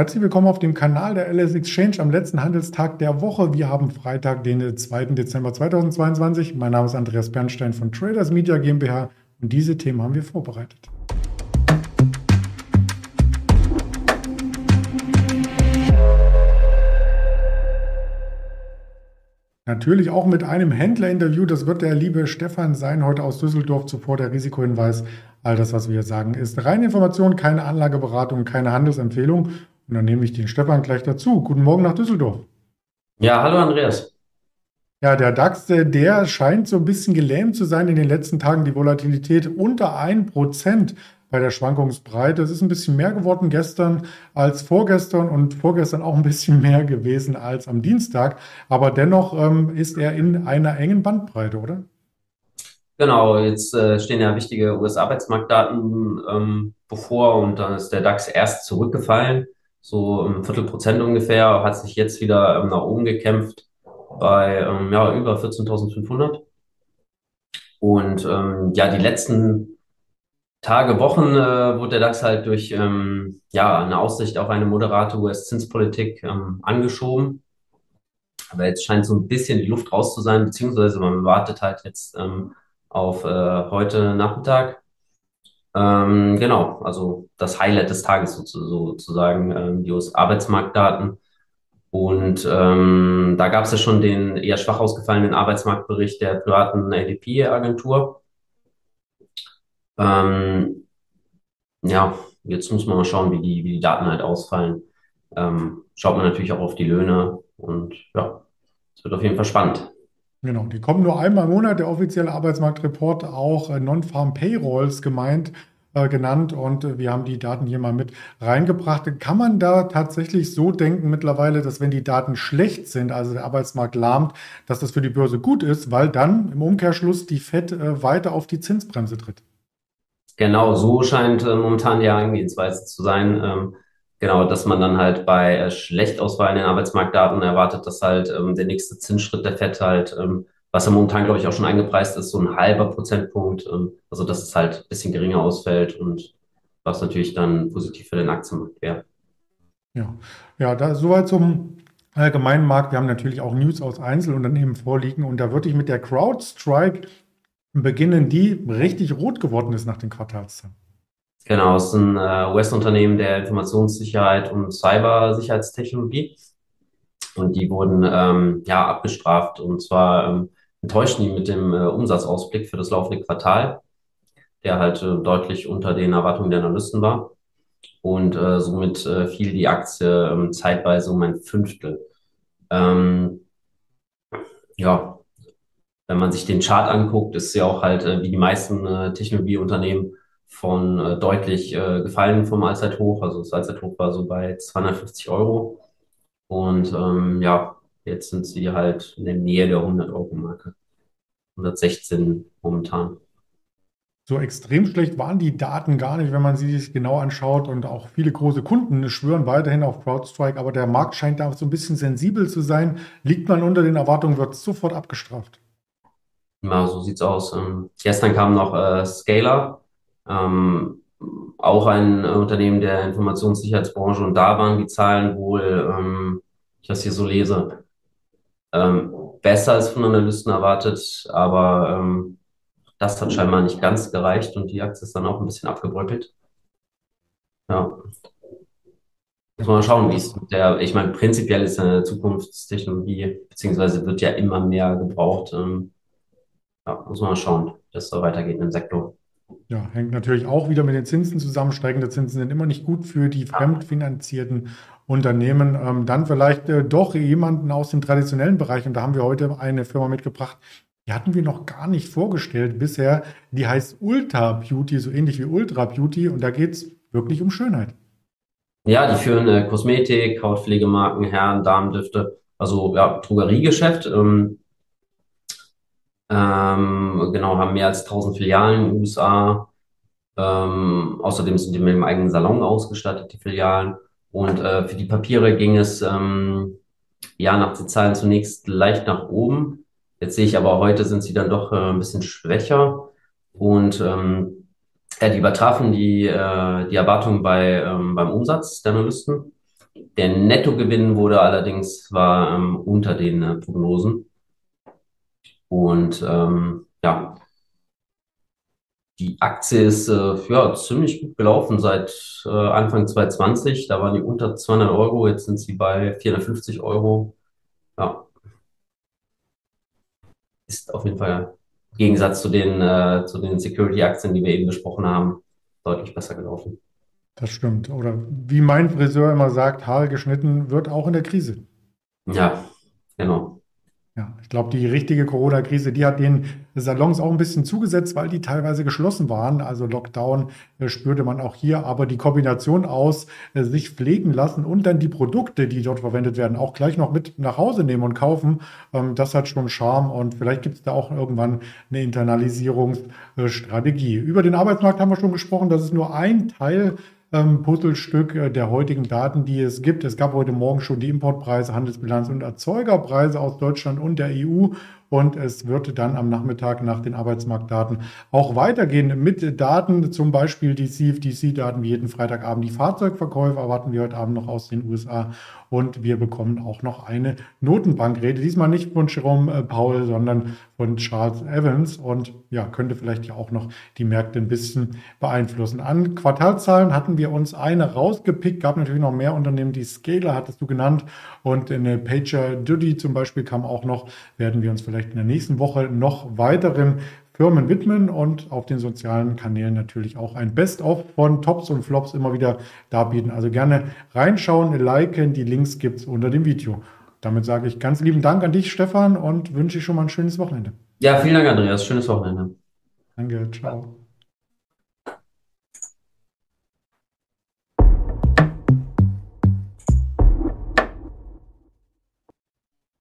Herzlich willkommen auf dem Kanal der LS Exchange am letzten Handelstag der Woche. Wir haben Freitag, den 2. Dezember 2022. Mein Name ist Andreas Bernstein von Traders Media GmbH und diese Themen haben wir vorbereitet. Natürlich auch mit einem Händlerinterview. Das wird der liebe Stefan sein, heute aus Düsseldorf. Zuvor der Risikohinweis. All das, was wir hier sagen, ist reine Information, keine Anlageberatung, keine Handelsempfehlung. Und dann nehme ich den Stefan gleich dazu. Guten Morgen nach Düsseldorf. Ja, hallo Andreas. Ja, der DAX, der scheint so ein bisschen gelähmt zu sein in den letzten Tagen. Die Volatilität unter 1% bei der Schwankungsbreite. Es ist ein bisschen mehr geworden gestern als vorgestern und vorgestern auch ein bisschen mehr gewesen als am Dienstag. Aber dennoch ähm, ist er in einer engen Bandbreite, oder? Genau, jetzt äh, stehen ja wichtige US-Arbeitsmarktdaten ähm, bevor und dann ist der DAX erst zurückgefallen, so ein Viertelprozent ungefähr, hat sich jetzt wieder ähm, nach oben gekämpft bei ähm, ja, über 14.500. Und ähm, ja, die letzten Tage, Wochen äh, wurde der DAX halt durch ähm, ja, eine Aussicht auf eine moderate US-Zinspolitik ähm, angeschoben. Aber jetzt scheint so ein bisschen die Luft raus zu sein, beziehungsweise man wartet halt jetzt ähm, auf äh, heute Nachmittag. Ähm, genau, also das Highlight des Tages sozusagen, ähm, die US-Arbeitsmarktdaten. Und ähm, da gab es ja schon den eher schwach ausgefallenen Arbeitsmarktbericht der privaten ADP-Agentur. Ähm, ja, jetzt muss man mal schauen, wie die, wie die Daten halt ausfallen. Ähm, schaut man natürlich auch auf die Löhne und ja, es wird auf jeden Fall spannend. Genau, die kommen nur einmal im Monat, der offizielle Arbeitsmarktreport, auch äh, Non-Farm Payrolls gemeint, äh, genannt und äh, wir haben die Daten hier mal mit reingebracht. Kann man da tatsächlich so denken mittlerweile, dass wenn die Daten schlecht sind, also der Arbeitsmarkt lahmt, dass das für die Börse gut ist, weil dann im Umkehrschluss die FED äh, weiter auf die Zinsbremse tritt? Genau, so scheint äh, momentan die Herangehensweise zu sein. Ähm, genau, dass man dann halt bei äh, schlecht ausfallenden Arbeitsmarktdaten erwartet, dass halt ähm, der nächste Zinsschritt der FED halt, ähm, was ja momentan, glaube ich, auch schon eingepreist ist, so ein halber Prozentpunkt. Ähm, also, dass es halt ein bisschen geringer ausfällt und was natürlich dann positiv für den Aktienmarkt wäre. Ja, ja, da soweit zum allgemeinen Markt. Wir haben natürlich auch News aus Einzelunternehmen vorliegen und da würde ich mit der CrowdStrike beginnen, die richtig rot geworden ist nach den Quartalszahlen. Genau, es ist ein äh, US-Unternehmen der Informationssicherheit und Cybersicherheitstechnologie. Und die wurden ähm, ja abgestraft. Und zwar ähm, enttäuschten die mit dem äh, Umsatzausblick für das laufende Quartal, der halt äh, deutlich unter den Erwartungen der Analysten war. Und äh, somit äh, fiel die Aktie ähm, zeitweise um ein Fünftel. Ähm, ja, wenn man sich den Chart anguckt, ist ja auch halt äh, wie die meisten äh, Technologieunternehmen von äh, deutlich äh, gefallen vom Allzeithoch. Also das Allzeithoch war so bei 250 Euro. Und ähm, ja, jetzt sind sie halt in der Nähe der 100-Euro-Marke. 116 momentan. So extrem schlecht waren die Daten gar nicht, wenn man sie sich genau anschaut. Und auch viele große Kunden schwören weiterhin auf CrowdStrike. Aber der Markt scheint da so ein bisschen sensibel zu sein. Liegt man unter den Erwartungen, wird sofort abgestraft. Ja, so sieht's aus. Ähm, gestern kam noch äh, Scalar, ähm, auch ein äh, Unternehmen der Informationssicherheitsbranche und da waren die Zahlen wohl, ähm, ich das hier so lese, ähm, besser als von Analysten erwartet, aber ähm, das hat scheinbar nicht ganz gereicht und die Aktie ist dann auch ein bisschen abgebröckelt. Ja. Muss man mal schauen, wie es mit der, ich meine, prinzipiell ist eine Zukunftstechnologie, beziehungsweise wird ja immer mehr gebraucht. Ähm, ja, muss man mal schauen, dass es so weitergeht im Sektor. Ja, hängt natürlich auch wieder mit den Zinsen zusammen. Steigende Zinsen sind immer nicht gut für die fremdfinanzierten Unternehmen. Ähm, dann vielleicht äh, doch jemanden aus dem traditionellen Bereich. Und da haben wir heute eine Firma mitgebracht, die hatten wir noch gar nicht vorgestellt bisher. Die heißt Ultra Beauty, so ähnlich wie Ultra Beauty. Und da geht es wirklich um Schönheit. Ja, die führen äh, Kosmetik, Hautpflegemarken, Herren, Damendüfte, also ja, Drogeriegeschäft. Ähm, ähm, genau, haben mehr als 1000 Filialen in den USA. Ähm, außerdem sind die mit einem eigenen Salon ausgestattet, die Filialen. Und äh, für die Papiere ging es ähm, ja nach den Zahlen zunächst leicht nach oben. Jetzt sehe ich aber heute sind sie dann doch äh, ein bisschen schwächer. Und ähm, ja, die übertrafen die, äh, die Erwartungen bei, ähm, beim Umsatz der Analysten. Der Nettogewinn wurde allerdings war ähm, unter den äh, Prognosen. Und ähm, ja, die Aktie ist äh, ja, ziemlich gut gelaufen seit äh, Anfang 2020. Da waren die unter 200 Euro, jetzt sind sie bei 450 Euro. Ja, ist auf jeden Fall im Gegensatz zu den, äh, zu den Security-Aktien, die wir eben besprochen haben, deutlich besser gelaufen. Das stimmt. Oder wie mein Friseur immer sagt, Haare geschnitten wird auch in der Krise. Ja, genau. Ja, ich glaube, die richtige Corona-Krise, die hat den Salons auch ein bisschen zugesetzt, weil die teilweise geschlossen waren. Also Lockdown äh, spürte man auch hier. Aber die Kombination aus äh, sich pflegen lassen und dann die Produkte, die dort verwendet werden, auch gleich noch mit nach Hause nehmen und kaufen, ähm, das hat schon Charme. Und vielleicht gibt es da auch irgendwann eine Internalisierungsstrategie. Über den Arbeitsmarkt haben wir schon gesprochen. Das ist nur ein Teil ähm, Puzzlestück äh, der heutigen Daten, die es gibt. Es gab heute Morgen schon die Importpreise, Handelsbilanz und Erzeugerpreise aus Deutschland und der EU. Und es wird dann am Nachmittag nach den Arbeitsmarktdaten auch weitergehen mit Daten, zum Beispiel die CFTC-Daten wie jeden Freitagabend. Die Fahrzeugverkäufe erwarten wir heute Abend noch aus den USA. Und wir bekommen auch noch eine Notenbankrede. Diesmal nicht von Jerome äh, Powell, sondern von Charles Evans. Und ja, könnte vielleicht ja auch noch die Märkte ein bisschen beeinflussen. An Quartalzahlen hatten wir uns eine rausgepickt. Gab natürlich noch mehr Unternehmen. Die Scaler hattest du genannt. Und eine Pager Duty zum Beispiel kam auch noch. Werden wir uns vielleicht in der nächsten Woche noch weiteren Firmen widmen und auf den sozialen Kanälen natürlich auch ein Best-of von Tops und Flops immer wieder darbieten. Also gerne reinschauen, liken, die Links gibt es unter dem Video. Damit sage ich ganz lieben Dank an dich, Stefan, und wünsche ich schon mal ein schönes Wochenende. Ja, vielen Dank, Andreas. Schönes Wochenende. Danke, ciao.